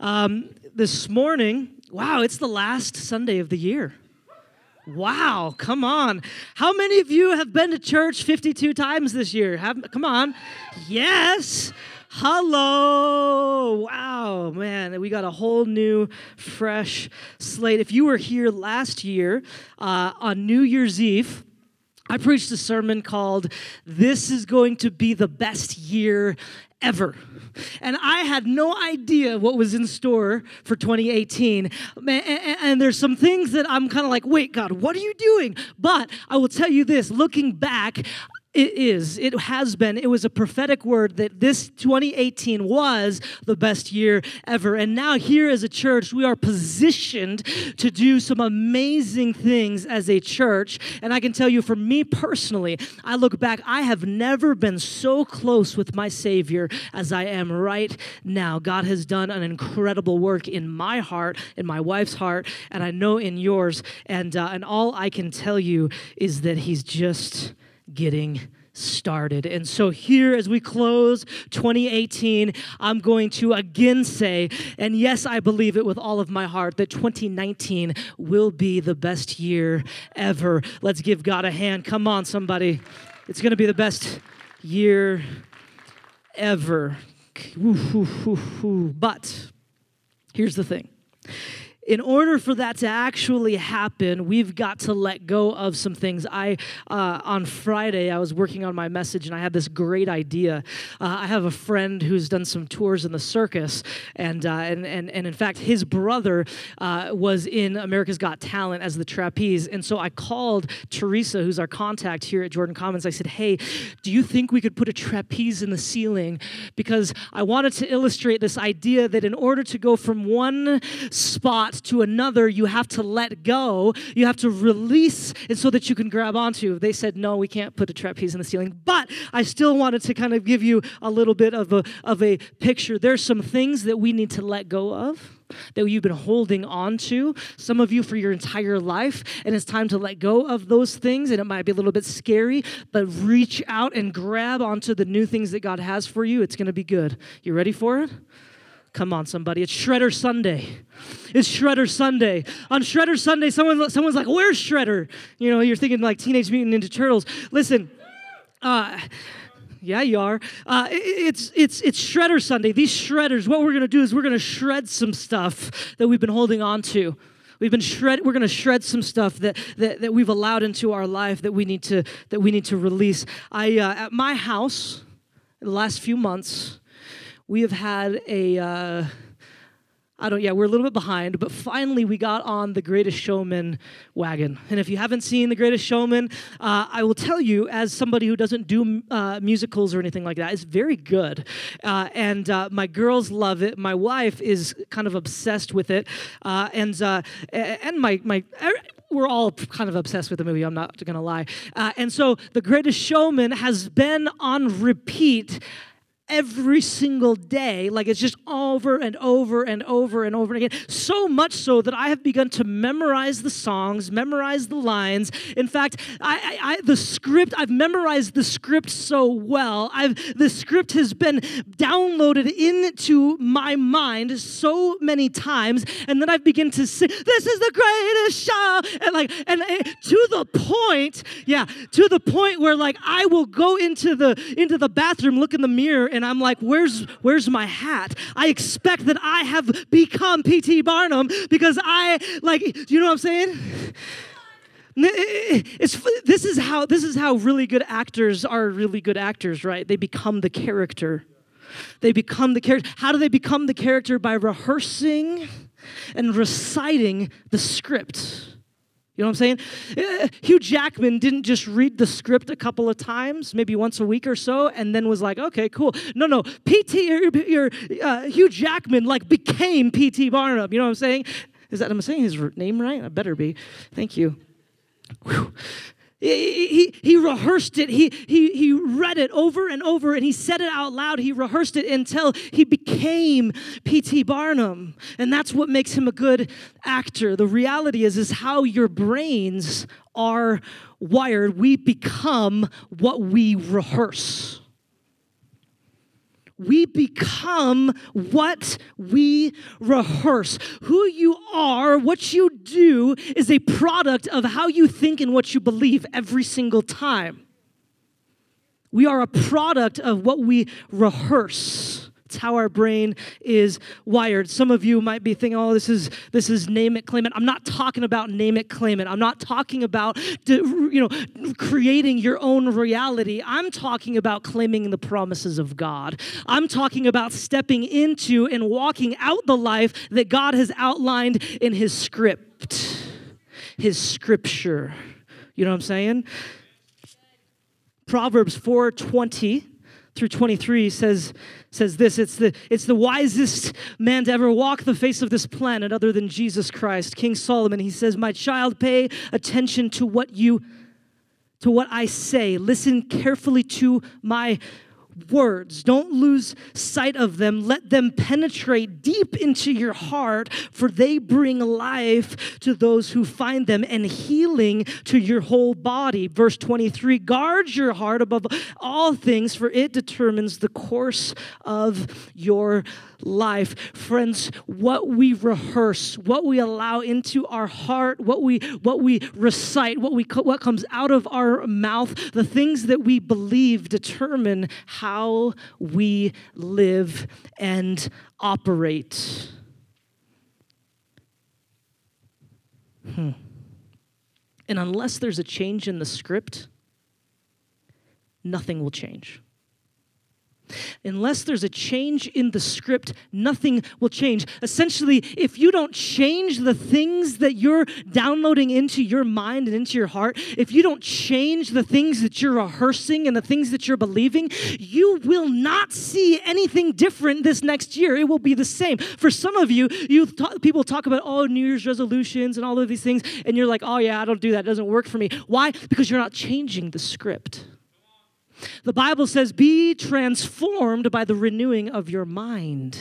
Um, this morning, wow, it's the last Sunday of the year. Wow, come on. How many of you have been to church 52 times this year? Have, come on. Yes. Hello. Wow, man, we got a whole new, fresh slate. If you were here last year uh, on New Year's Eve, I preached a sermon called This is Going to Be the Best Year Ever. And I had no idea what was in store for 2018. And there's some things that I'm kind of like, wait, God, what are you doing? But I will tell you this looking back, it is. It has been. It was a prophetic word that this 2018 was the best year ever. And now, here as a church, we are positioned to do some amazing things as a church. And I can tell you, for me personally, I look back, I have never been so close with my Savior as I am right now. God has done an incredible work in my heart, in my wife's heart, and I know in yours. And, uh, and all I can tell you is that He's just getting started. And so, here as we close 2018, I'm going to again say, and yes, I believe it with all of my heart, that 2019 will be the best year ever. Let's give God a hand. Come on, somebody. It's going to be the best year ever. But here's the thing in order for that to actually happen, we've got to let go of some things. I uh, on Friday I was working on my message and I had this great idea. Uh, I have a friend who's done some tours in the circus, and uh, and and and in fact his brother uh, was in America's Got Talent as the trapeze, and so I called Teresa, who's our contact here at Jordan Commons. I said, "Hey, do you think we could put a trapeze in the ceiling?" Because I wanted to illustrate this idea that in order to go from one spot to another, you have to let go. You have to release it so that you can grab onto. They said, no, we can't put a trapeze in the ceiling. But I still wanted to kind of give you a little bit of a, of a picture. There's some things that we need to let go of that you've been holding on to, some of you for your entire life, and it's time to let go of those things, and it might be a little bit scary, but reach out and grab onto the new things that God has for you. It's going to be good. You ready for it? Come on, somebody. It's Shredder Sunday. It's Shredder Sunday. On Shredder Sunday, someone, someone's like, Where's Shredder? You know, you're thinking like Teenage Mutant Ninja Turtles. Listen, uh, yeah, you are. Uh, it's it's it's Shredder Sunday. These shredders, what we're gonna do is we're gonna shred some stuff that we've been holding on to. We've been shred. We're gonna shred some stuff that, that that we've allowed into our life that we need to that we need to release. I uh, at my house, in the last few months, we have had a. Uh, I don't, yeah, we're a little bit behind, but finally we got on the Greatest Showman wagon. And if you haven't seen the Greatest Showman, uh, I will tell you, as somebody who doesn't do uh, musicals or anything like that, it's very good. Uh, and uh, my girls love it. My wife is kind of obsessed with it. Uh, and uh, and my, my, er, we're all kind of obsessed with the movie, I'm not gonna lie. and so the Greatest Showman has been on repeat every single day. Like it's just over and over and over and over again. So much so that I have begun to memorize the songs, memorize the lines. In fact, I, I, I, the script, I've memorized the script so well. I've the script has been downloaded into my mind so many times, and then I've begun to sing, This is the greatest show. And like, and, and to the point, yeah, to the point where like I will go into the into the bathroom, look in the mirror, and and I'm like, where's where's my hat? I expect that I have become P.T. Barnum because I like, you know what I'm saying? It's, this is how this is how really good actors are really good actors, right? They become the character. They become the character. How do they become the character? By rehearsing and reciting the script. You know what I'm saying? Uh, Hugh Jackman didn't just read the script a couple of times, maybe once a week or so, and then was like, okay, cool. No, no. P.T. Or, uh, Hugh Jackman like became P.T. Barnum. You know what I'm saying? Is that, am I saying his name right? I better be. Thank you. Whew. He, he, he rehearsed it. He, he, he read it over and over and he said it out loud. He rehearsed it until he became P.T. Barnum. And that's what makes him a good actor. The reality is, is how your brains are wired. We become what we rehearse. We become what we rehearse. Who you are, what you do, is a product of how you think and what you believe every single time. We are a product of what we rehearse. It's how our brain is wired. Some of you might be thinking, "Oh, this is this is name it, claim it." I'm not talking about name it, claim it. I'm not talking about you know creating your own reality. I'm talking about claiming the promises of God. I'm talking about stepping into and walking out the life that God has outlined in His script, His scripture. You know what I'm saying? Proverbs 4:20 through 23 says, says this it's the, it's the wisest man to ever walk the face of this planet other than Jesus Christ. King Solomon, he says, My child, pay attention to what you to what I say. Listen carefully to my words. Don't lose sight of them. Let them penetrate deep into your heart, for they bring life to those who find them and healing to your whole body. Verse 23 Guard your heart above all things, for it determines the course of your life. Friends, what we rehearse, what we allow into our heart, what we what we recite, what we what comes out of our mouth, the things that we believe determine how we live and operate. Hmm. And unless there's a change in the script, nothing will change. Unless there's a change in the script, nothing will change. Essentially, if you don't change the things that you're downloading into your mind and into your heart, if you don't change the things that you're rehearsing and the things that you're believing, you will not see anything different this next year. It will be the same. For some of you, you people talk about oh New Year's resolutions and all of these things, and you're like, oh yeah, I don't do that. It doesn't work for me. Why? Because you're not changing the script. The Bible says, Be transformed by the renewing of your mind.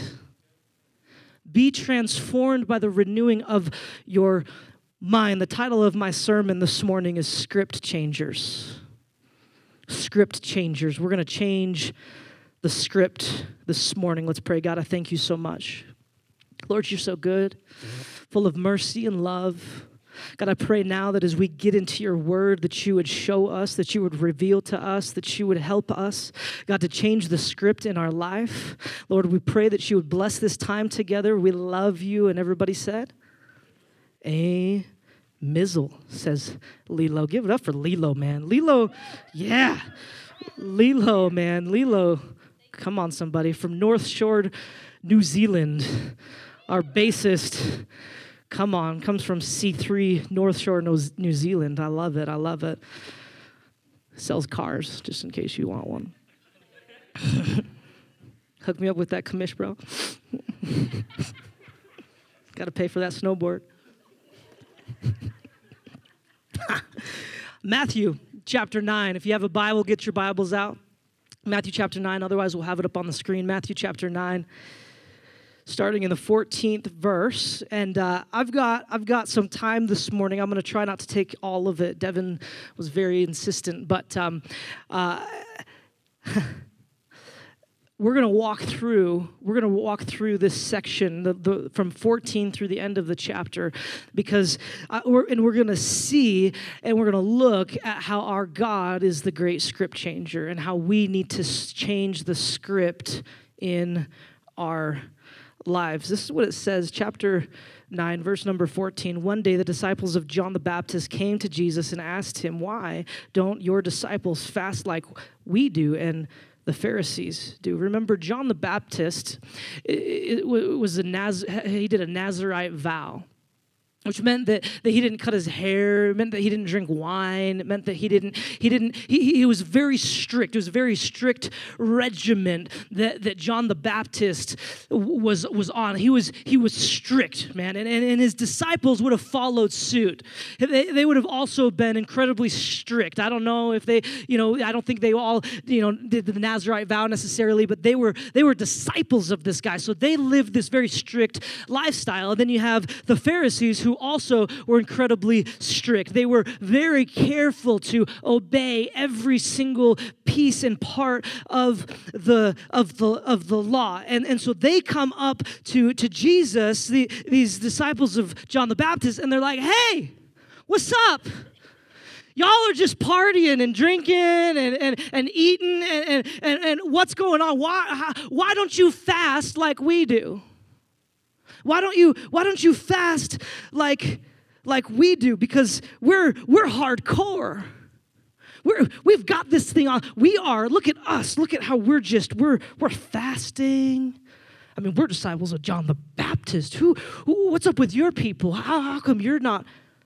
Be transformed by the renewing of your mind. The title of my sermon this morning is Script Changers. Script Changers. We're going to change the script this morning. Let's pray. God, I thank you so much. Lord, you're so good, full of mercy and love. God, I pray now that as we get into your word, that you would show us, that you would reveal to us, that you would help us, God, to change the script in our life. Lord, we pray that you would bless this time together. We love you. And everybody said, A Mizzle, says Lilo. Give it up for Lilo, man. Lilo, yeah. Lilo, man. Lilo, come on, somebody. From North Shore, New Zealand, our bassist. Come on, comes from C3 North Shore, New Zealand. I love it. I love it. Sells cars, just in case you want one. Hook me up with that commish, bro. Got to pay for that snowboard. Matthew chapter 9. If you have a Bible, get your Bibles out. Matthew chapter 9. Otherwise, we'll have it up on the screen. Matthew chapter 9 starting in the 14th verse and uh, i've got i've got some time this morning. I'm going to try not to take all of it. Devin was very insistent but um, uh, we're going to walk through we're going to walk through this section the, the, from 14 through the end of the chapter because uh, we're, and we're going to see and we're going to look at how our god is the great script changer and how we need to change the script in our lives. This is what it says, chapter 9, verse number 14. One day the disciples of John the Baptist came to Jesus and asked him, Why don't your disciples fast like we do? And the Pharisees do. Remember, John the Baptist it, it was a Naz- he did a Nazarite vow which meant that, that he didn't cut his hair it meant that he didn't drink wine it meant that he didn't he didn't he, he was very strict it was a very strict regiment that, that john the baptist was was on. He was he was strict man and, and, and his disciples would have followed suit. They, they would have also been incredibly strict. I don't know if they you know i don't think they all you know did the nazarite vow necessarily but they were they were disciples of this guy. So they lived this very strict lifestyle. And then you have the pharisees who also were incredibly strict. They were very careful to obey every single piece and part of the of the of the law. And, and so they come up to, to Jesus, the, these disciples of John the Baptist, and they're like, hey, what's up? Y'all are just partying and drinking and, and, and eating and, and, and, what's going on? Why, why don't you fast like we do? Why don't you, why don't you fast like, like we do? Because we're, we're hardcore. We're, we've got this thing on. We are, look at us. Look at how we're just, we're, we're fasting. I mean, we're disciples of John the Baptist. Who, who what's up with your people? How, how come you're not,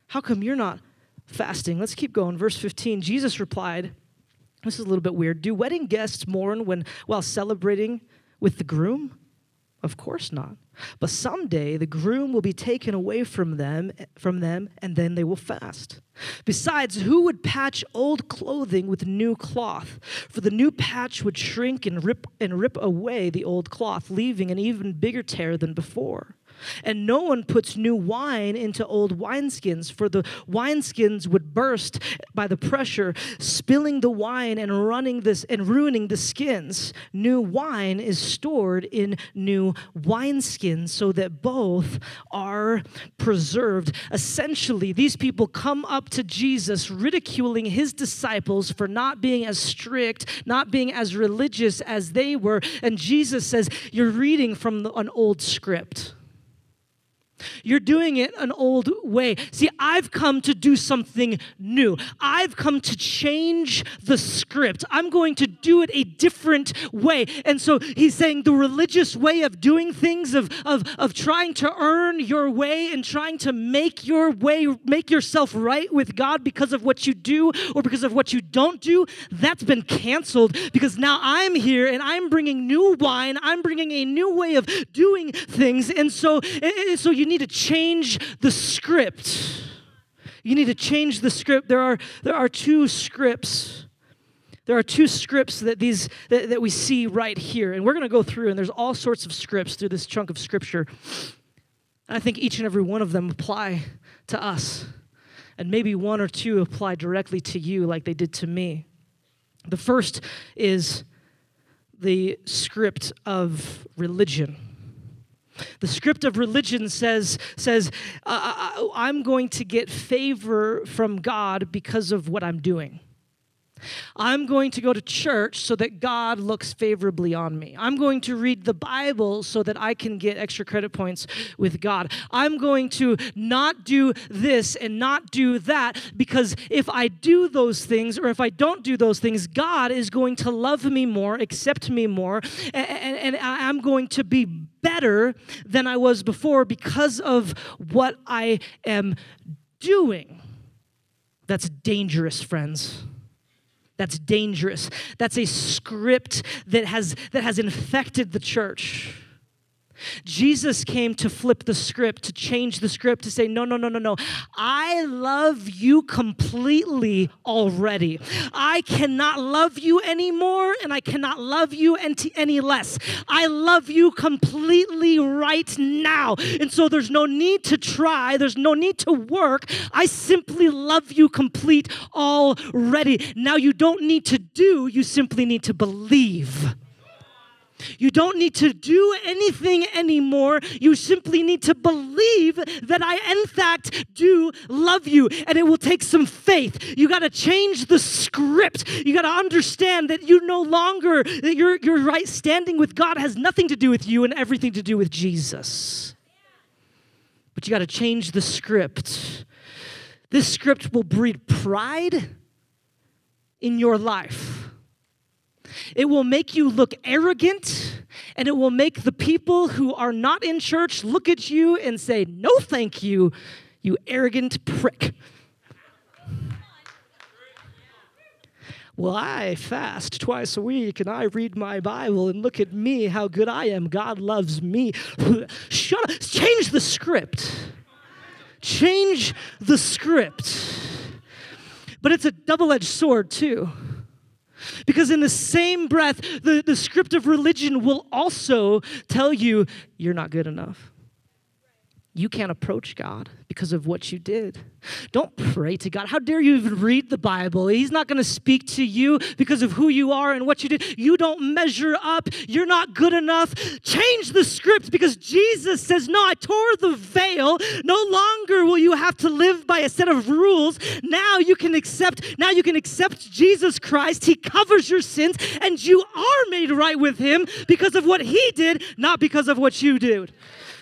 how come you're not fasting? Let's keep going. Verse 15, Jesus replied, this is a little bit weird. Do wedding guests mourn when while celebrating with the groom? Of course not. But someday the groom will be taken away from them from them and then they will fast. Besides, who would patch old clothing with new cloth? For the new patch would shrink and rip and rip away the old cloth, leaving an even bigger tear than before. And no one puts new wine into old wineskins, for the wineskins would burst by the pressure, spilling the wine and running this and ruining the skins. New wine is stored in new wineskins so that both are preserved. Essentially, these people come up to Jesus ridiculing his disciples for not being as strict, not being as religious as they were, and Jesus says, "You're reading from an old script." You're doing it an old way. See, I've come to do something new. I've come to change the script. I'm going to do it a different way. And so he's saying the religious way of doing things, of, of, of trying to earn your way and trying to make your way, make yourself right with God because of what you do or because of what you don't do, that's been canceled because now I'm here and I'm bringing new wine. I'm bringing a new way of doing things. And so, so you need need to change the script. You need to change the script. There are, there are two scripts. There are two scripts that these that, that we see right here. And we're going to go through, and there's all sorts of scripts through this chunk of scripture. And I think each and every one of them apply to us. And maybe one or two apply directly to you like they did to me. The first is the script of religion. The script of religion says, says uh, I'm going to get favor from God because of what I'm doing. I'm going to go to church so that God looks favorably on me. I'm going to read the Bible so that I can get extra credit points with God. I'm going to not do this and not do that because if I do those things or if I don't do those things, God is going to love me more, accept me more, and, and, and I'm going to be better than I was before because of what I am doing. That's dangerous, friends. That's dangerous. That's a script that has, that has infected the church. Jesus came to flip the script, to change the script, to say, no, no, no, no, no. I love you completely already. I cannot love you anymore, and I cannot love you any less. I love you completely right now. And so there's no need to try, there's no need to work. I simply love you complete already. Now you don't need to do, you simply need to believe. You don't need to do anything anymore. You simply need to believe that I, in fact, do love you. And it will take some faith. You got to change the script. You got to understand that you no longer, that your, your right standing with God has nothing to do with you and everything to do with Jesus. But you got to change the script. This script will breed pride in your life it will make you look arrogant, and it will make the people who are not in church look at you and say, No, thank you, you arrogant prick. Well, I fast twice a week and I read my Bible and look at me, how good I am. God loves me. Shut up. Change the script. Change the script. But it's a double edged sword, too. Because in the same breath, the, the script of religion will also tell you you're not good enough. You can't approach God because of what you did. Don't pray to God. How dare you even read the Bible? He's not going to speak to you because of who you are and what you did. You don't measure up. You're not good enough. Change the script because Jesus says, No, I tore the veil. No longer will you have to live by a set of rules. Now you can accept, now you can accept Jesus Christ. He covers your sins and you are made right with him because of what he did, not because of what you did.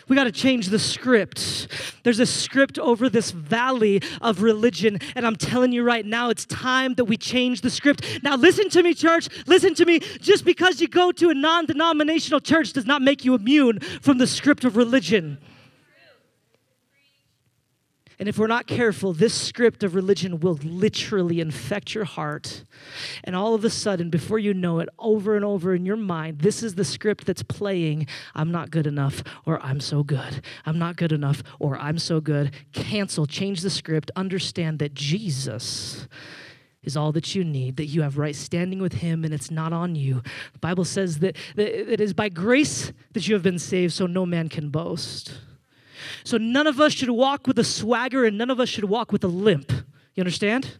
We got to change the script. There's a script over this valley of religion, and I'm telling you right now, it's time that we change the script. Now, listen to me, church. Listen to me. Just because you go to a non denominational church does not make you immune from the script of religion. And if we're not careful, this script of religion will literally infect your heart. And all of a sudden, before you know it, over and over in your mind, this is the script that's playing I'm not good enough, or I'm so good. I'm not good enough, or I'm so good. Cancel, change the script. Understand that Jesus is all that you need, that you have right standing with Him and it's not on you. The Bible says that, that it is by grace that you have been saved, so no man can boast. So none of us should walk with a swagger and none of us should walk with a limp. You understand?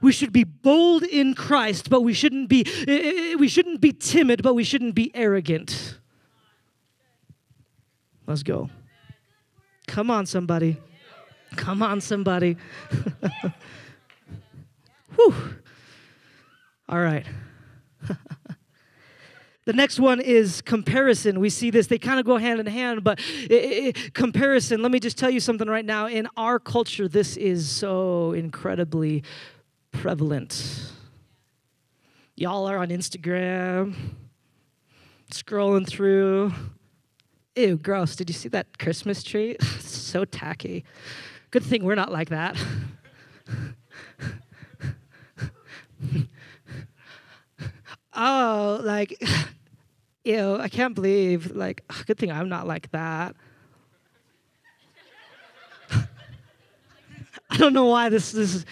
We should be bold in Christ, but we shouldn't be eh, eh, we shouldn't be timid, but we shouldn't be arrogant. Let's go. Come on somebody. Come on somebody. Whew. All right. The next one is comparison. We see this, they kind of go hand in hand, but it, it, comparison, let me just tell you something right now. In our culture, this is so incredibly prevalent. Y'all are on Instagram, scrolling through. Ew, gross. Did you see that Christmas tree? so tacky. Good thing we're not like that. oh, like, ew, I can't believe, like, good thing I'm not like that. I don't know why this is.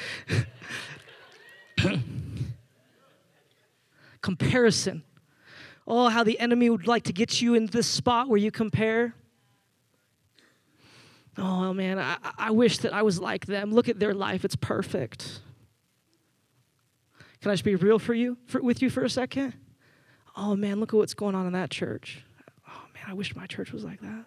Comparison. Oh, how the enemy would like to get you in this spot where you compare. Oh, man, I, I wish that I was like them. Look at their life, it's perfect. Can I just be real for you, for, with you for a second? Oh man, look at what's going on in that church. Oh man, I wish my church was like that.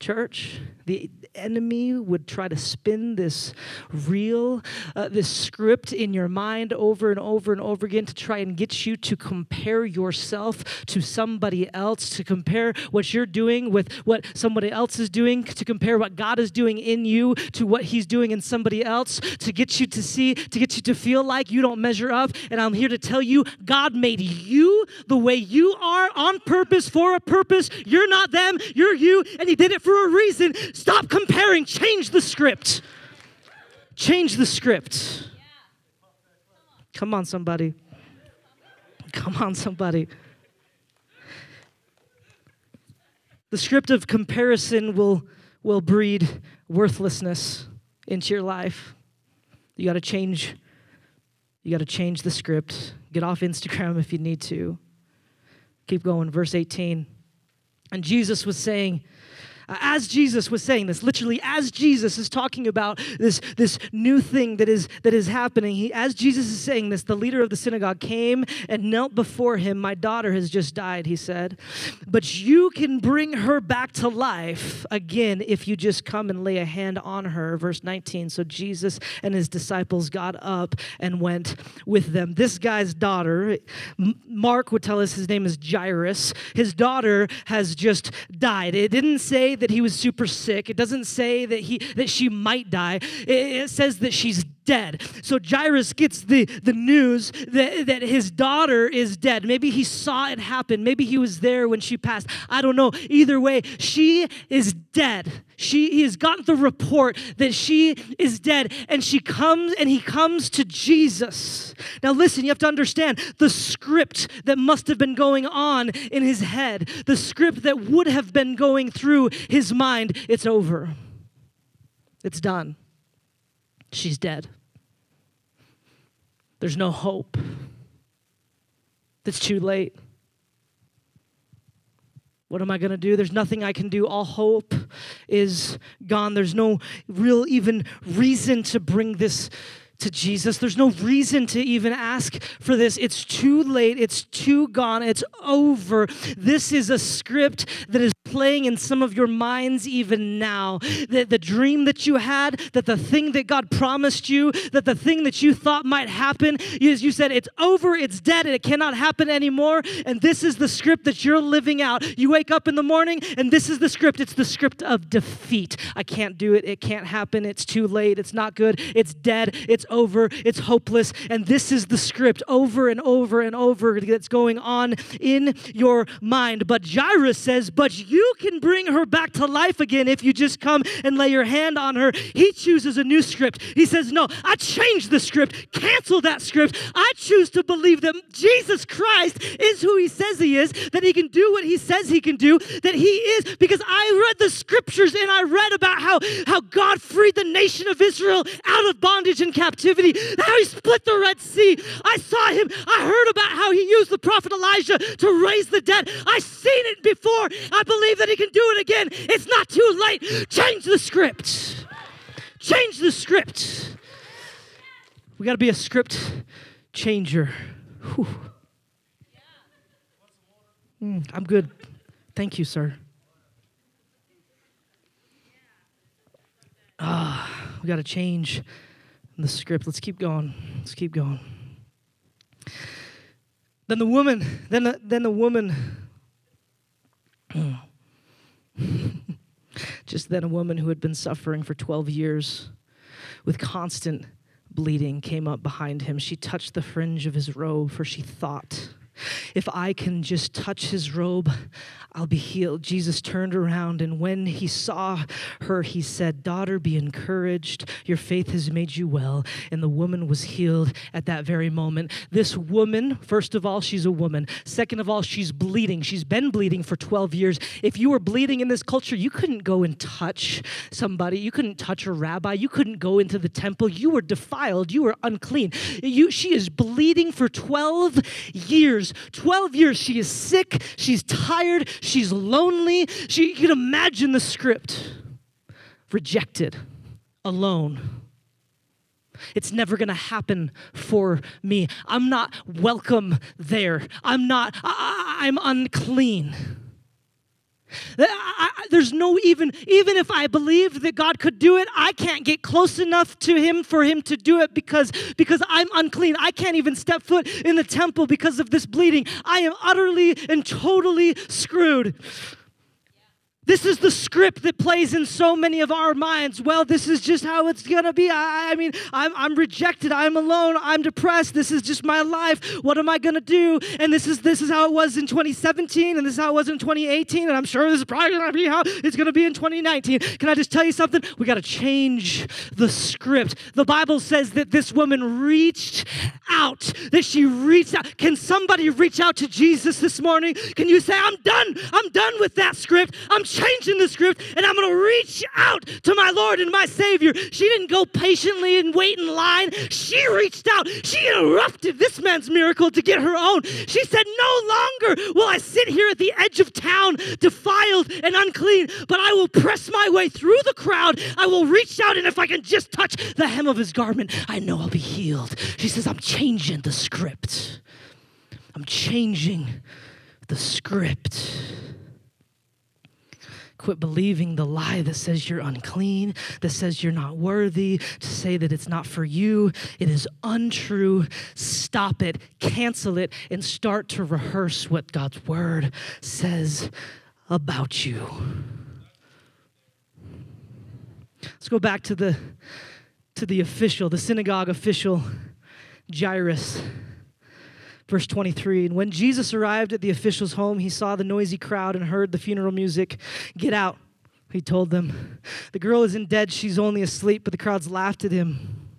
Church, the enemy would try to spin this real, uh, this script in your mind over and over and over again to try and get you to compare yourself to somebody else, to compare what you're doing with what somebody else is doing, to compare what God is doing in you to what He's doing in somebody else, to get you to see, to get you to feel like you don't measure up. And I'm here to tell you, God made you the way you are on purpose for a purpose. You're not them, you're you, and He did it for a reason. Stop comparing, change the script. Change the script. Come on, somebody. Come on, somebody. The script of comparison will, will breed worthlessness into your life. You got to change. You got to change the script. Get off Instagram if you need to. Keep going. Verse 18. And Jesus was saying, Uh, as Jesus was saying this, literally as Jesus is talking about this, this new thing that is, that is happening, he, as Jesus is saying this, the leader of the synagogue came and knelt before him. My daughter has just died, he said. But you can bring her back to life again if you just come and lay a hand on her. Verse 19. So Jesus and his disciples got up and went with them. This guy's daughter, Mark would tell us his name is Jairus. His daughter has just died. It didn't say that he was super sick. It doesn't say that he that she might die. It, it says that she's dead. So Jairus gets the, the news that, that his daughter is dead. Maybe he saw it happen. Maybe he was there when she passed. I don't know. Either way, she is dead. She he has gotten the report that she is dead, and she comes and he comes to Jesus. Now listen, you have to understand the script that must have been going on in his head, the script that would have been going through his mind. It's over. It's done. She's dead. There's no hope. It's too late. What am I going to do? There's nothing I can do. All hope is gone. There's no real even reason to bring this to Jesus. There's no reason to even ask for this. It's too late. It's too gone. It's over. This is a script that is playing in some of your minds even now. That the dream that you had, that the thing that God promised you, that the thing that you thought might happen, is you said, it's over, it's dead, and it cannot happen anymore. And this is the script that you're living out. You wake up in the morning, and this is the script. It's the script of defeat. I can't do it. It can't happen. It's too late. It's not good. It's dead. It's over. It's hopeless. And this is the script over and over and over that's going on in your mind. But Jairus says, But you can bring her back to life again if you just come and lay your hand on her. He chooses a new script. He says, No, I changed the script. Cancel that script. I choose to believe that Jesus Christ is who he says he is, that he can do what he says he can do, that he is, because I read the scriptures and I read about how, how God freed the nation of Israel out of bondage and captivity, how he split the Red Sea. I saw him. I heard about how he used the prophet Elijah to raise the dead. I've seen it before. I believe that he can do it again. It's not too late. Change the script. Change the script. We got to be a script changer. Mm, I'm good. Thank you, sir. Ah, we got to change the script. Let's keep going. Let's keep going. Then the woman, then the, then the woman, just then a woman who had been suffering for 12 years with constant bleeding came up behind him. She touched the fringe of his robe, for she thought, if I can just touch his robe, I'll be healed. Jesus turned around, and when he saw her, he said, Daughter, be encouraged. Your faith has made you well. And the woman was healed at that very moment. This woman, first of all, she's a woman. Second of all, she's bleeding. She's been bleeding for 12 years. If you were bleeding in this culture, you couldn't go and touch somebody. You couldn't touch a rabbi. You couldn't go into the temple. You were defiled. You were unclean. You, she is bleeding for 12 years. 12 years. She is sick. She's tired. She's lonely. She, you can imagine the script rejected, alone. It's never going to happen for me. I'm not welcome there. I'm not, I, I'm unclean. I, I, there's no even, even if I believe that God could do it, I can't get close enough to Him for Him to do it because, because I'm unclean. I can't even step foot in the temple because of this bleeding. I am utterly and totally screwed. This is the script that plays in so many of our minds. Well, this is just how it's going to be. I, I, mean, I'm, I'm rejected. I'm alone. I'm depressed. This is just my life. What am I going to do? And this is this is how it was in 2017, and this is how it was in 2018, and I'm sure this is probably going to be how it's going to be in 2019. Can I just tell you something? We got to change the script. The Bible says that this woman reached out, that she reached out. Can somebody reach out to Jesus this morning? Can you say, I'm done. I'm done with that script. I'm changing the script and I'm going to reach out to my Lord and my Savior. She didn't go patiently and wait in line. She reached out. She interrupted this man's miracle to get her own. She said, No longer will I sit here at the edge of town, defiled and unclean, but I will press my way through the crowd. I will reach out, and if I can just touch the hem of his garment, I know I'll be healed. She says, I'm changing the script. I'm changing the script. Quit believing the lie that says you're unclean, that says you're not worthy, to say that it's not for you. It is untrue. Stop it, cancel it, and start to rehearse what God's word says about you. Let's go back to the to the official, the synagogue official, Jairus. Verse 23 And when Jesus arrived at the official's home, he saw the noisy crowd and heard the funeral music. Get out, he told them. The girl isn't dead, she's only asleep, but the crowds laughed at him.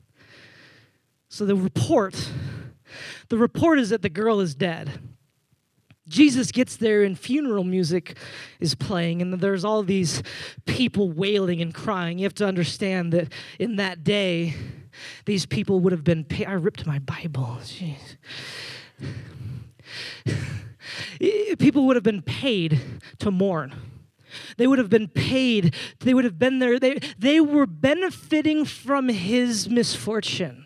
So the report, the report is that the girl is dead. Jesus gets there and funeral music is playing, and there's all these people wailing and crying. You have to understand that in that day, these people would have been. Pay- I ripped my Bible. Jeez. People would have been paid to mourn. They would have been paid. They would have been there. They, they were benefiting from his misfortune.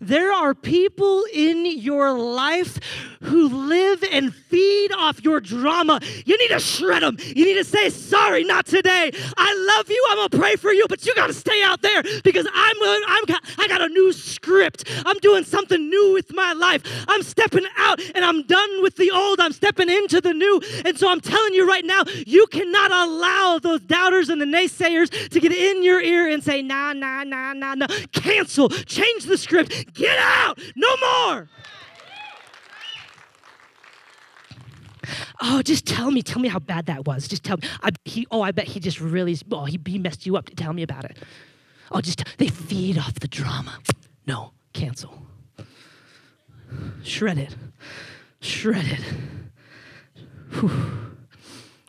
There are people in your life who live and feed off your drama. You need to shred them. You need to say, sorry, not today. I love you. I'm going to pray for you, but you got to stay out there because I'm, I'm, I got a new script. I'm doing something new with my life. I'm stepping out and I'm done with the old. I'm stepping into the new. And so I'm telling you right now, you cannot allow those doubters and the naysayers to get in your ear and say, nah, nah, nah, nah, nah. Cancel. Change the script script. Get out. No more. Oh, just tell me, tell me how bad that was. Just tell me. I, he, oh, I bet he just really, oh, he, he messed you up. To tell me about it. Oh, just, they feed off the drama. No, cancel. Shred it. Shred it. Whew.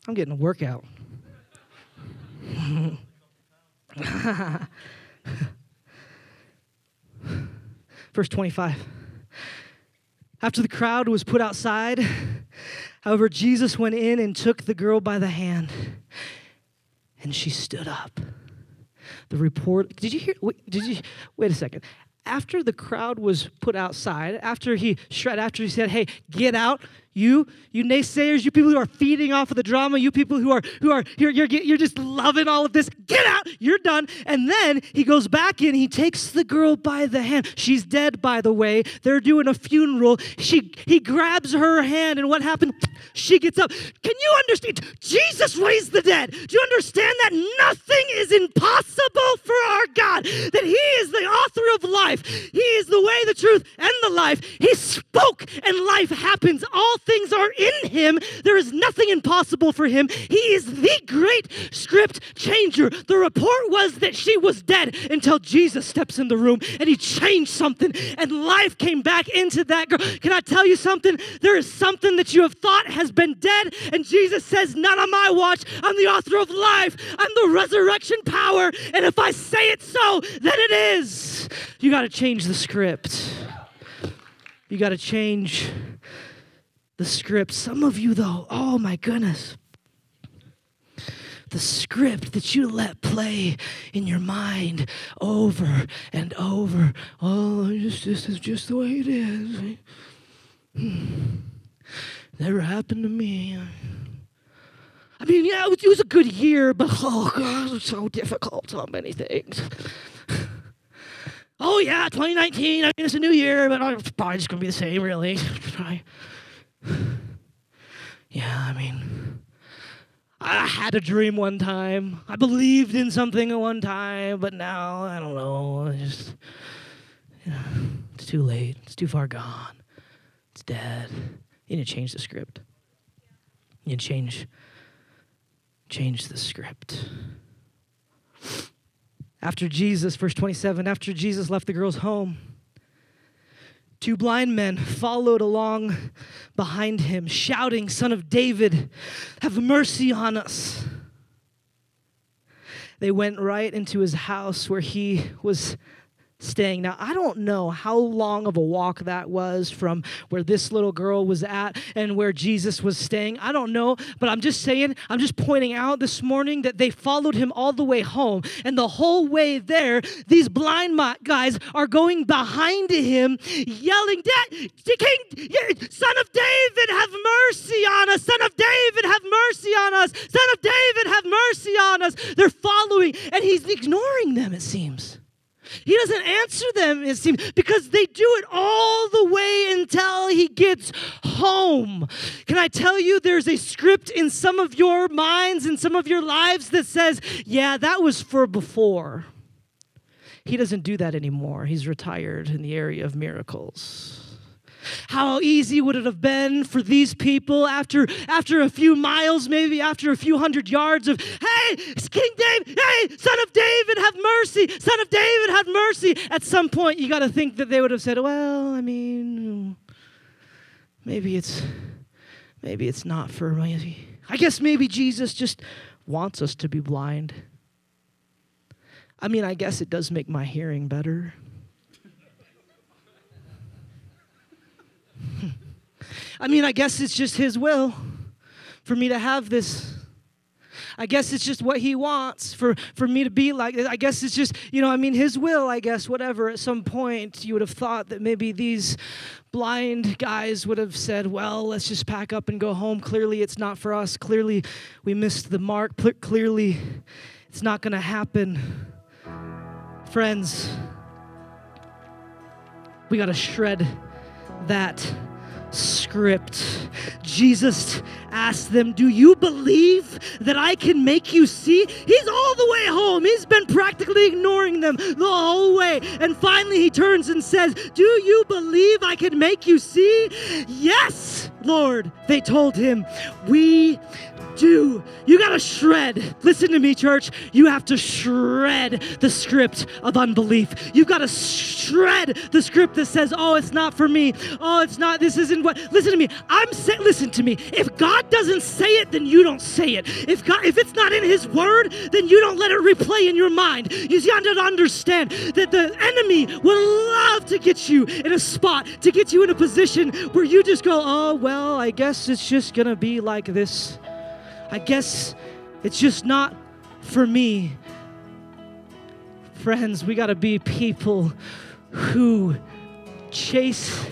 I'm getting a workout. Verse 25. After the crowd was put outside, however, Jesus went in and took the girl by the hand, and she stood up. The report, did you hear? Wait, did you, wait a second. After the crowd was put outside, after he shred, after he said, hey, get out, you, you naysayers, you people who are feeding off of the drama, you people who are who are you're, you're, you're just loving all of this, get out, you're done. And then he goes back in, he takes the girl by the hand. She's dead, by the way. They're doing a funeral. She he grabs her hand, and what happened? She gets up. Can you understand? Jesus raised the dead. Do you understand that nothing is impossible for our God? That He is the author of life. He is the way, the truth, and the life. He spoke, and life happens. All things are in him. There is nothing impossible for him. He is the great script changer. The report was that she was dead until Jesus steps in the room and he changed something and life came back into that girl. Can I tell you something? There is something that you have thought has been dead and Jesus says, Not on my watch. I'm the author of life. I'm the resurrection power. And if I say it so, then it is. You got to change the script. You got to change the script. Some of you, though, oh my goodness. The script that you let play in your mind over and over. Oh, this, is just the way it is. Hmm. Never happened to me. I mean, yeah, it was, it was, a good year, but oh God, it was so difficult. on many things. oh yeah, 2019. I mean, it's a new year, but it's probably just gonna be the same, really. yeah, I mean, I had a dream one time. I believed in something at one time, but now I don't know. I just, you know, it's too late. It's too far gone. It's dead. You need to change the script. You need to change, change the script. After Jesus, verse 27, after Jesus left the girl's home, Two blind men followed along behind him, shouting, Son of David, have mercy on us. They went right into his house where he was staying. Now, I don't know how long of a walk that was from where this little girl was at and where Jesus was staying. I don't know, but I'm just saying, I'm just pointing out this morning that they followed him all the way home. And the whole way there, these blind guys are going behind him, yelling, King, Son of David, have mercy on us. Son of David, have mercy on us. Son of David, have mercy on us. They're following, and he's ignoring them, it seems. He doesn't answer them, it seems, because they do it all the way until he gets home. Can I tell you, there's a script in some of your minds, and some of your lives that says, yeah, that was for before. He doesn't do that anymore. He's retired in the area of miracles. How easy would it have been for these people after, after a few miles, maybe after a few hundred yards of, hey, it's King David, hey, son of David, have mercy, son of David, have mercy. At some point, you got to think that they would have said, well, I mean, maybe it's, maybe it's not for me. I guess maybe Jesus just wants us to be blind. I mean, I guess it does make my hearing better. I mean, I guess it's just His will for me to have this. I guess it's just what he wants for, for me to be like. I guess it's just, you know, I mean, his will, I guess, whatever. At some point, you would have thought that maybe these blind guys would have said, well, let's just pack up and go home. Clearly, it's not for us. Clearly, we missed the mark. Clearly, it's not going to happen. Friends, we got to shred that script. Jesus asked them, Do you believe that I can make you see? He's all the way home. He's been practically ignoring them the whole way. And finally, he turns and says, Do you believe I can make you see? Yes, Lord, they told him. We do. You got to shred. Listen to me, church. You have to shred the script of unbelief. You've got to shred the script that says, oh, it's not for me. Oh, it's not, this isn't what. Listen to me. I'm saying, listen to me. If God doesn't say it, then you don't say it. If God, if it's not in His Word, then you don't let it replay in your mind. You got to understand that the enemy will love to get you in a spot, to get you in a position where you just go, oh, well, I guess it's just going to be like this. I guess it's just not for me. Friends, we got to be people who chase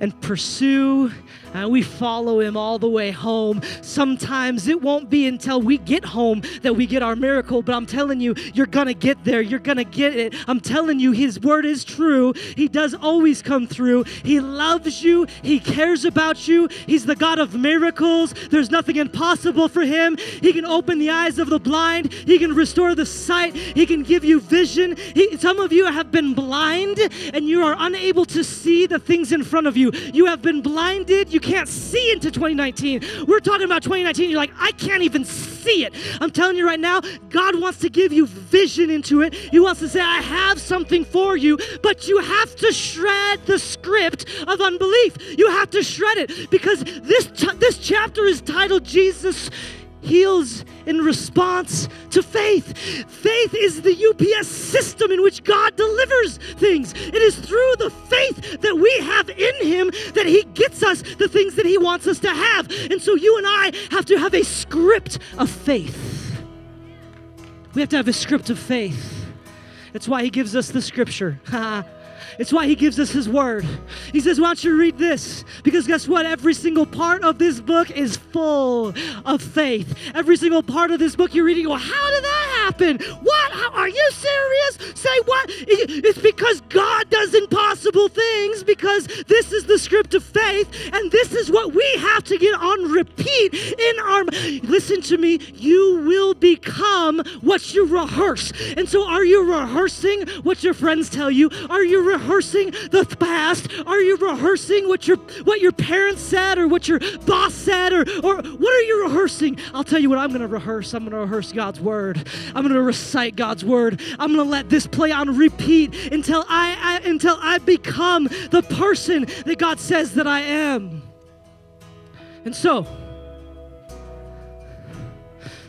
and pursue and we follow him all the way home. Sometimes it won't be until we get home that we get our miracle, but I'm telling you, you're gonna get there. You're gonna get it. I'm telling you, his word is true. He does always come through. He loves you, he cares about you. He's the God of miracles. There's nothing impossible for him. He can open the eyes of the blind, he can restore the sight, he can give you vision. He, some of you have been blind and you are unable to see the things in front of you. You have been blinded. You can't see into 2019. We're talking about 2019. You're like, I can't even see it. I'm telling you right now, God wants to give you vision into it. He wants to say, I have something for you, but you have to shred the script of unbelief. You have to shred it because this, this chapter is titled Jesus heals in response to faith. Faith is the UPS system in which God delivers things. It is through the faith that we have in Him that He gets us the things that He wants us to have. And so you and I have to have a script of faith. We have to have a script of faith. That's why He gives us the scripture. It's why he gives us his word. He says, Why don't you read this? Because guess what? Every single part of this book is full of faith. Every single part of this book you're reading, go, How did that happen? What? How, are you serious? Say what? It's because God does impossible things, because this is the script of faith, and this is what we have to get on repeat in our. Listen to me. You will become what you rehearse. And so, are you rehearsing what your friends tell you? Are you rehearsing? Rehearsing the past? Are you rehearsing what your what your parents said or what your boss said or or what are you rehearsing? I'll tell you what I'm going to rehearse. I'm going to rehearse God's word. I'm going to recite God's word. I'm going to let this play on repeat until I, I until I become the person that God says that I am. And so,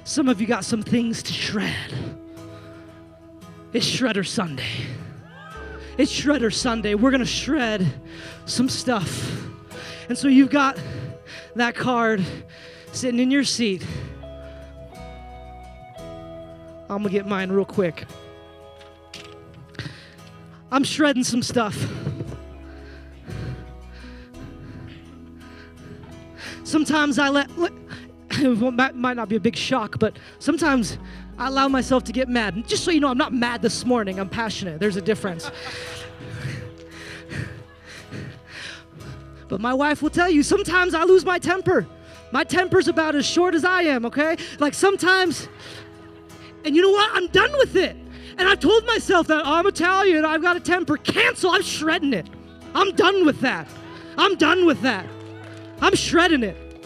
some of you got some things to shred. It's Shredder Sunday. It's Shredder Sunday. We're going to shred some stuff. And so you've got that card sitting in your seat. I'm going to get mine real quick. I'm shredding some stuff. Sometimes I let, it might not be a big shock, but sometimes I allow myself to get mad. Just so you know, I'm not mad this morning. I'm passionate. There's a difference. but my wife will tell you sometimes I lose my temper. My temper's about as short as I am, okay? Like sometimes, and you know what? I'm done with it. And I've told myself that oh, I'm Italian, I've got a temper. Cancel, I'm shredding it. I'm done with that. I'm done with that. I'm shredding it.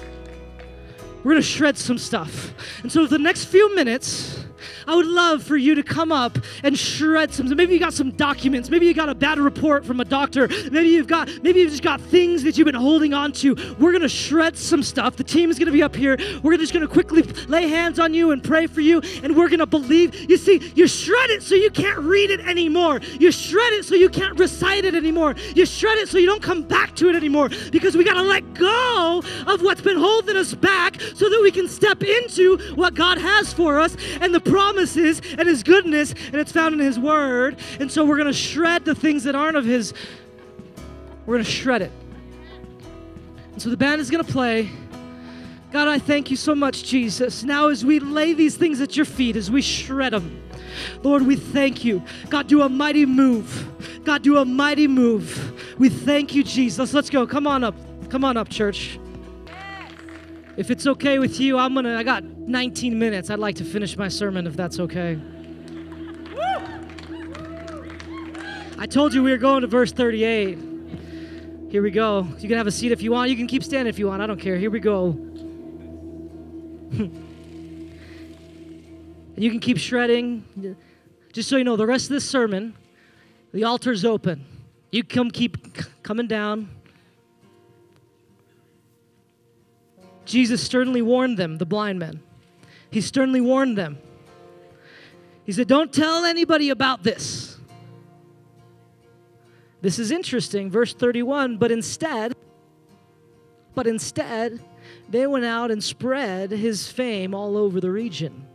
We're gonna shred some stuff. And so, the next few minutes, I would love for you to come up and shred some. Maybe you got some documents. Maybe you got a bad report from a doctor. Maybe you've got, maybe you've just got things that you've been holding on to. We're to shred some stuff. The team is to be up here. We're just to quickly lay hands on you and pray for you. And we're to believe. You see, you shred it so you can't read it anymore. You shred it so you can't recite it anymore. You shred it so you don't come back to it anymore because we got to let go of what's been holding us back so that we can step into what God has for us and the promises and His goodness, and it's found in His Word. And so we're going to shred the things that aren't of His. We're going to shred it. And so the band is going to play. God, I thank you so much, Jesus. Now, as we lay these things at your feet, as we shred them, Lord, we thank you. God, do a mighty move. God, do a mighty move. We thank you, Jesus. Let's go. Come on up. Come on up, church. If it's okay with you, I'm gonna, I got 19 minutes. I'd like to finish my sermon if that's okay. I told you we were going to verse 38. Here we go. You can have a seat if you want. You can keep standing if you want. I don't care. Here we go. and you can keep shredding. Just so you know, the rest of this sermon, the altar's open. You come keep coming down. Jesus sternly warned them, the blind men. He sternly warned them. He said, Don't tell anybody about this. This is interesting, verse 31. But instead, but instead, they went out and spread his fame all over the region.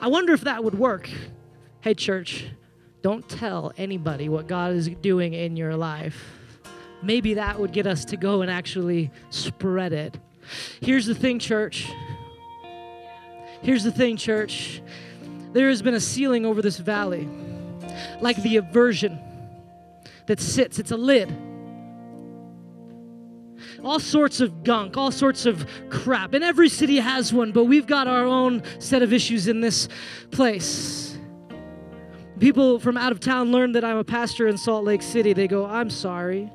I wonder if that would work. Hey, church, don't tell anybody what God is doing in your life maybe that would get us to go and actually spread it. Here's the thing, church. Here's the thing, church. There has been a ceiling over this valley, like the aversion that sits, it's a lid. All sorts of gunk, all sorts of crap. And every city has one, but we've got our own set of issues in this place. People from out of town learn that I'm a pastor in Salt Lake City. They go, I'm sorry.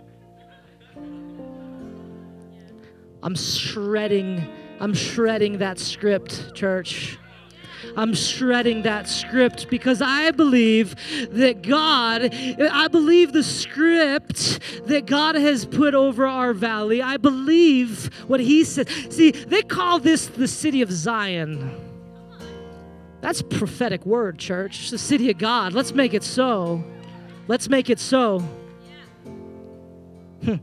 I'm shredding, I'm shredding that script, church. I'm shredding that script because I believe that God, I believe the script that God has put over our valley. I believe what He said. See, they call this the city of Zion. That's prophetic word, church. It's the city of God. Let's make it so. Let's make it so. Hmm.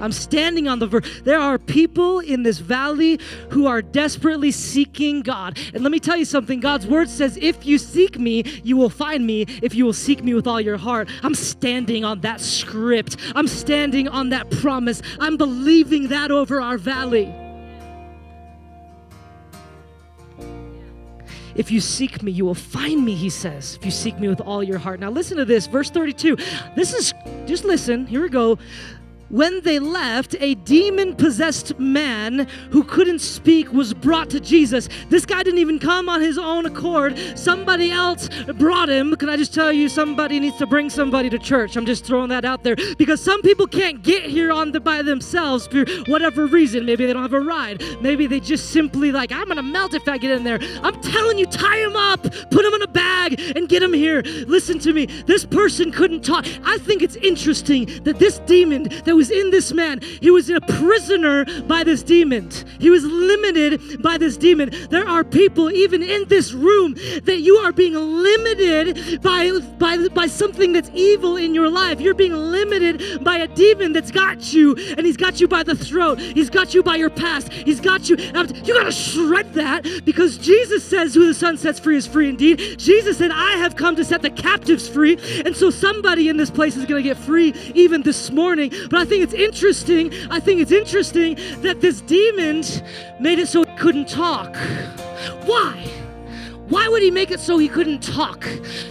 I'm standing on the verge. There are people in this valley who are desperately seeking God. And let me tell you something God's word says, if you seek me, you will find me if you will seek me with all your heart. I'm standing on that script, I'm standing on that promise. I'm believing that over our valley. If you seek me, you will find me, he says, if you seek me with all your heart. Now, listen to this, verse 32. This is, just listen, here we go. When they left, a demon possessed man who couldn't speak was brought to Jesus. This guy didn't even come on his own accord. Somebody else brought him. Can I just tell you, somebody needs to bring somebody to church? I'm just throwing that out there because some people can't get here on the, by themselves for whatever reason. Maybe they don't have a ride. Maybe they just simply like, I'm gonna melt if I get in there. I'm telling you, tie him up, put him in a bag, and get him here. Listen to me. This person couldn't talk. I think it's interesting that this demon that was in this man. He was a prisoner by this demon. He was limited by this demon. There are people even in this room that you are being limited by by by something that's evil in your life. You're being limited by a demon that's got you and he's got you by the throat. He's got you by your past. He's got you. You got to shred that because Jesus says who the son sets free is free indeed. Jesus said, "I have come to set the captives free." And so somebody in this place is going to get free even this morning. But I think it's interesting. I think it's interesting that this demon made it so he couldn't talk. Why? Why would he make it so he couldn't talk?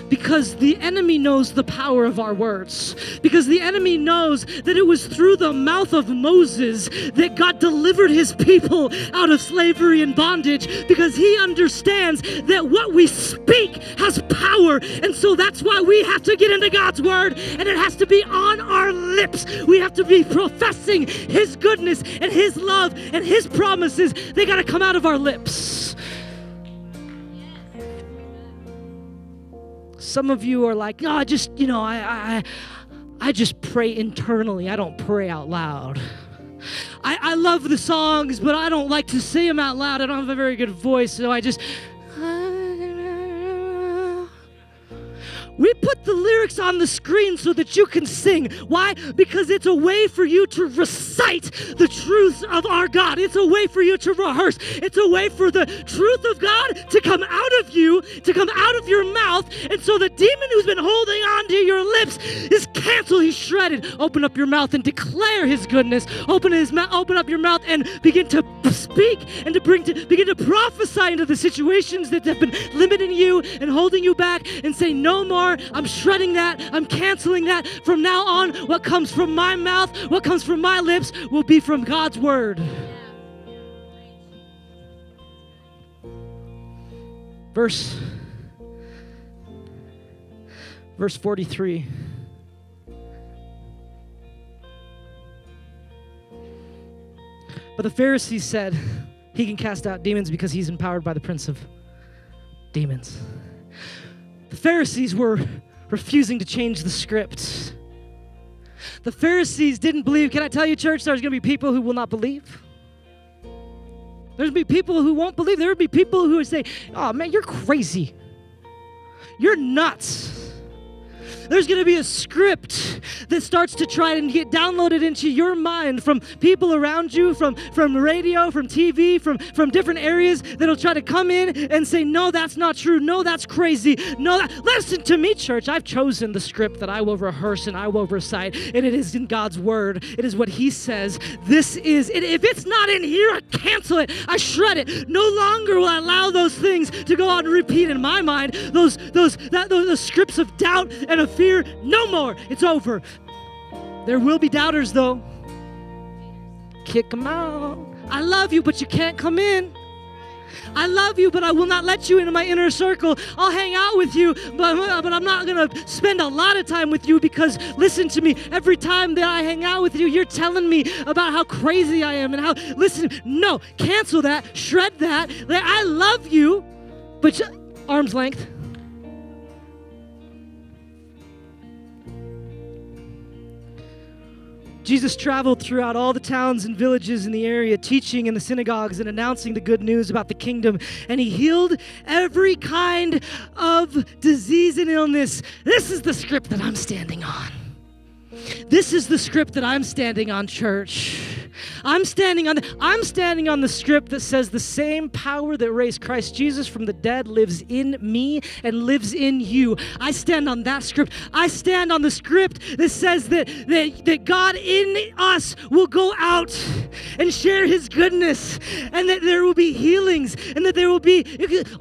Because the enemy knows the power of our words. Because the enemy knows that it was through the mouth of Moses that God delivered his people out of slavery and bondage. Because he understands that what we speak has power. And so that's why we have to get into God's word and it has to be on our lips. We have to be professing his goodness and his love and his promises. They got to come out of our lips. Some of you are like, no, I just, you know, I, I, I just pray internally. I don't pray out loud. I, I love the songs, but I don't like to say them out loud. I don't have a very good voice, so I just. We put the lyrics on the screen so that you can sing. Why? Because it's a way for you to recite the truths of our God. It's a way for you to rehearse. It's a way for the truth of God to come out of you, to come out of your mouth. And so the demon who's been holding on to your lips is canceled. He's shredded. Open up your mouth and declare his goodness. Open his mouth, open up your mouth and begin to speak and to bring to begin to prophesy into the situations that have been limiting you and holding you back and say no more I'm shredding that. I'm canceling that. From now on, what comes from my mouth, what comes from my lips, will be from God's word. Verse verse 43 But the Pharisees said, He can cast out demons because he's empowered by the prince of demons. The Pharisees were refusing to change the script. The Pharisees didn't believe. Can I tell you, church, there's going to be people who will not believe? There's going to be people who won't believe. There will be people who would say, Oh, man, you're crazy. You're nuts. There's going to be a script that starts to try and get downloaded into your mind from people around you, from, from radio, from TV, from, from different areas that'll try to come in and say, No, that's not true. No, that's crazy. No, that, listen to me, church. I've chosen the script that I will rehearse and I will recite, and it is in God's word. It is what He says. This is, it, if it's not in here, I cancel it. I shred it. No longer will I allow those things to go on repeat in my mind. Those, those, that, those, those scripts of doubt and of fear, no more. It's over. There will be doubters, though. Kick them out. I love you, but you can't come in. I love you, but I will not let you into my inner circle. I'll hang out with you, but, but I'm not going to spend a lot of time with you because, listen to me, every time that I hang out with you, you're telling me about how crazy I am and how, listen, no, cancel that, shred that. I love you, but arm's length. Jesus traveled throughout all the towns and villages in the area, teaching in the synagogues and announcing the good news about the kingdom. And he healed every kind of disease and illness. This is the script that I'm standing on. This is the script that I'm standing on, church. I'm standing on the, I'm standing on the script that says the same power that raised Christ Jesus from the dead lives in me and lives in you. I stand on that script. I stand on the script that says that that, that God in us will go out and share his goodness and that there will be healings and that there will be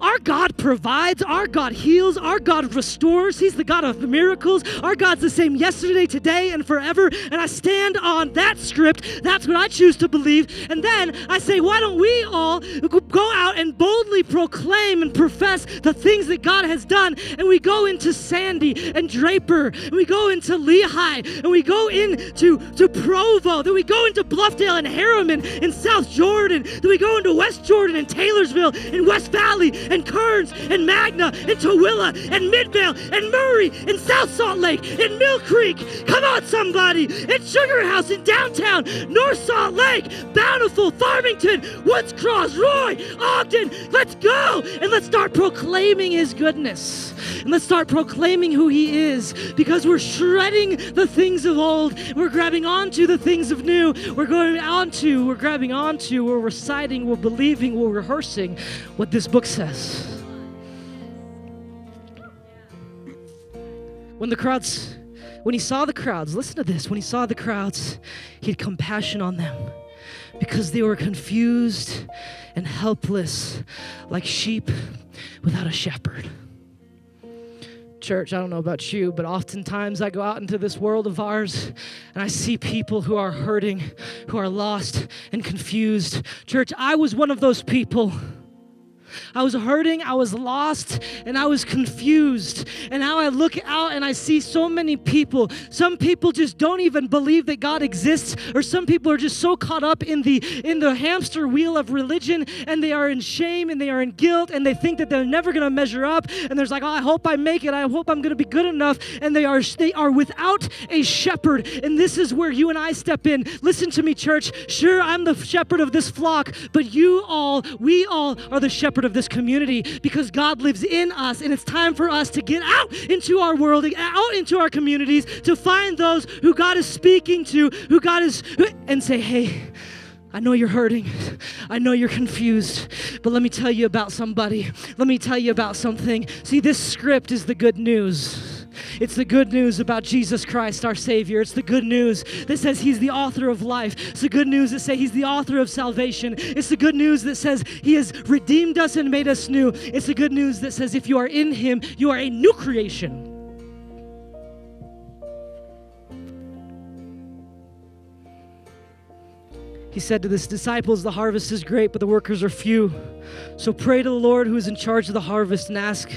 our God provides, our God heals, our God restores. He's the God of miracles. Our God's the same yesterday, today, and forever. And I stand on that script. That's what I choose to believe. And then I say, why don't we all go out and boldly proclaim and profess the things that God has done? And we go into Sandy and Draper, and we go into Lehi, and we go into to Provo, then we go into Bluffdale and Herriman in South Jordan, then we go into West Jordan and Taylorsville and West Valley and Kearns and Magna and Tooele and Midvale and Murray and South Salt Lake and Mill Creek. Come on, somebody! And Sugar House in downtown North Salt Lake, Bountiful, Farmington, Woods Cross, Roy, Ogden. Let's go and let's start proclaiming His goodness. And let's start proclaiming who He is because we're shredding the things of old. We're grabbing onto the things of new. We're going onto, we're grabbing onto, we're reciting, we're believing, we're rehearsing what this book says. When the crowds when he saw the crowds, listen to this, when he saw the crowds, he had compassion on them because they were confused and helpless like sheep without a shepherd. Church, I don't know about you, but oftentimes I go out into this world of ours and I see people who are hurting, who are lost and confused. Church, I was one of those people. I was hurting, I was lost, and I was confused. And now I look out and I see so many people. Some people just don't even believe that God exists, or some people are just so caught up in the in the hamster wheel of religion and they are in shame and they are in guilt and they think that they're never going to measure up and there's like, "Oh, I hope I make it. I hope I'm going to be good enough." And they are they are without a shepherd. And this is where you and I step in. Listen to me, church. Sure, I'm the shepherd of this flock, but you all, we all are the shepherd of this community because God lives in us and it's time for us to get out into our world, out into our communities to find those who God is speaking to, who God is and say, "Hey, I know you're hurting. I know you're confused. But let me tell you about somebody. Let me tell you about something. See, this script is the good news. It's the good news about Jesus Christ, our Savior. It's the good news that says He's the author of life. It's the good news that says He's the author of salvation. It's the good news that says He has redeemed us and made us new. It's the good news that says if you are in Him, you are a new creation. He said to his disciples, The harvest is great, but the workers are few. So pray to the Lord who is in charge of the harvest and ask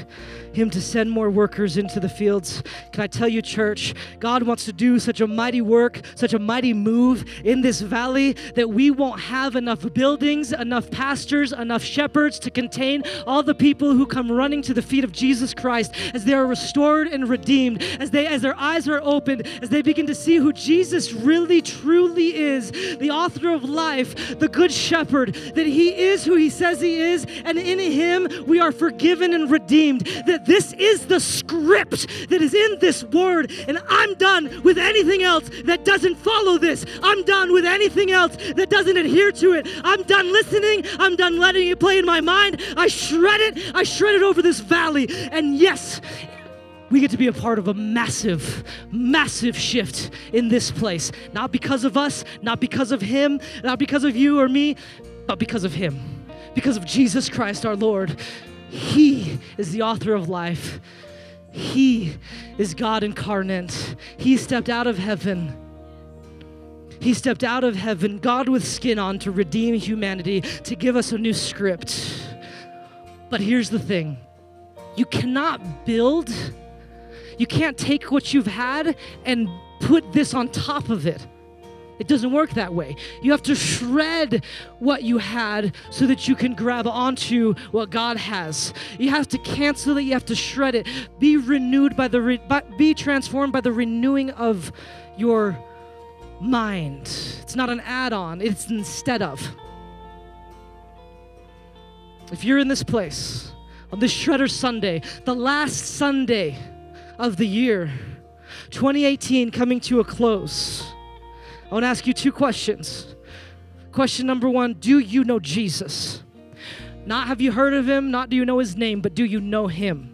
him to send more workers into the fields. Can I tell you, church, God wants to do such a mighty work, such a mighty move in this valley that we won't have enough buildings, enough pastors, enough shepherds to contain all the people who come running to the feet of Jesus Christ as they are restored and redeemed, as they as their eyes are opened, as they begin to see who Jesus really truly is, the author of life, the good shepherd, that he is who he says he is, and in him we are forgiven and redeemed. That this is the script that is in this word, and I'm done with anything else that doesn't follow this. I'm done with anything else that doesn't adhere to it. I'm done listening. I'm done letting it play in my mind. I shred it. I shred it over this valley. And yes, we get to be a part of a massive, massive shift in this place. Not because of us, not because of Him, not because of you or me, but because of Him. Because of Jesus Christ our Lord. He is the author of life. He is God incarnate. He stepped out of heaven. He stepped out of heaven, God with skin on, to redeem humanity, to give us a new script. But here's the thing you cannot build you can't take what you've had and put this on top of it. It doesn't work that way. You have to shred what you had so that you can grab onto what God has. You have to cancel it, you have to shred it. Be renewed by the re- be transformed by the renewing of your mind. It's not an add-on, it's instead of. If you're in this place on this Shredder Sunday, the last Sunday of the year, 2018 coming to a close, I want to ask you two questions. Question number one Do you know Jesus? Not have you heard of him, not do you know his name, but do you know him?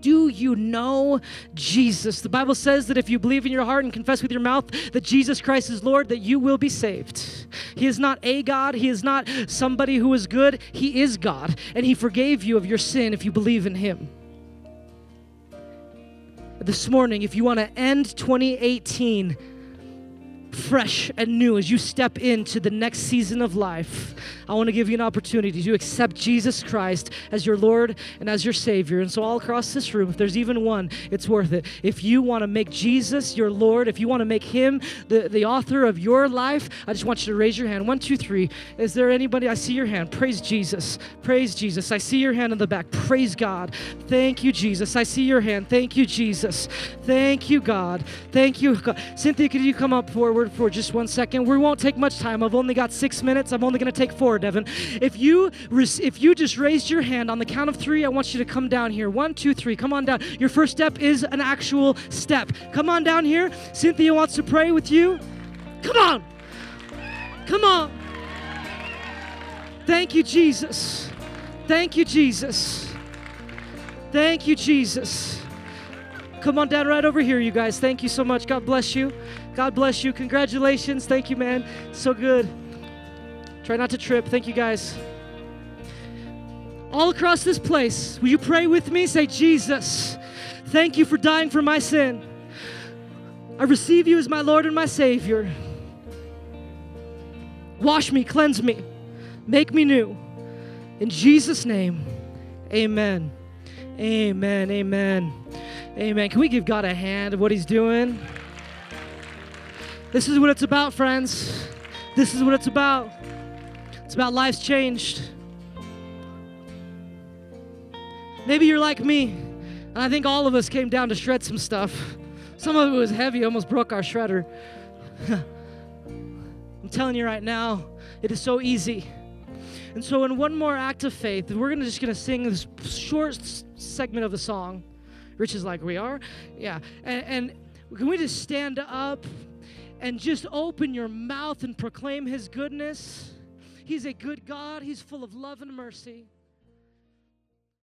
Do you know Jesus? The Bible says that if you believe in your heart and confess with your mouth that Jesus Christ is Lord, that you will be saved. He is not a God, He is not somebody who is good. He is God, and He forgave you of your sin if you believe in Him this morning, if you want to end 2018 fresh and new as you step into the next season of life, I want to give you an opportunity to accept Jesus Christ as your Lord and as your Savior. And so, all across this room, if there's even one, it's worth it. If you want to make Jesus your Lord, if you want to make Him the, the author of your life, I just want you to raise your hand. One, two, three. Is there anybody? I see your hand. Praise Jesus. Praise Jesus. I see your hand in the back. Praise God. Thank you, Jesus. I see your hand. Thank you, Jesus. Thank you, God. Thank you. God. Cynthia, could you come up forward? Forward for just one second. We won't take much time. I've only got six minutes. I'm only going to take four, Devin. If you if you just raised your hand on the count of three, I want you to come down here. One, two, three. Come on down. Your first step is an actual step. Come on down here. Cynthia wants to pray with you. Come on. Come on. Thank you, Jesus. Thank you, Jesus. Thank you, Jesus. Come on down right over here, you guys. Thank you so much. God bless you. God bless you. Congratulations. Thank you, man. So good. Try not to trip. Thank you, guys. All across this place, will you pray with me? Say, Jesus, thank you for dying for my sin. I receive you as my Lord and my Savior. Wash me, cleanse me, make me new. In Jesus' name, amen. Amen. Amen. Amen. Can we give God a hand of what He's doing? This is what it's about, friends. This is what it's about. It's about lives changed. Maybe you're like me, and I think all of us came down to shred some stuff. Some of it was heavy, almost broke our shredder. I'm telling you right now, it is so easy. And so, in one more act of faith, we're gonna just gonna sing this short segment of a song. Rich is like, we are, yeah. And, and can we just stand up and just open your mouth and proclaim His goodness? He's a good God. He's full of love and mercy.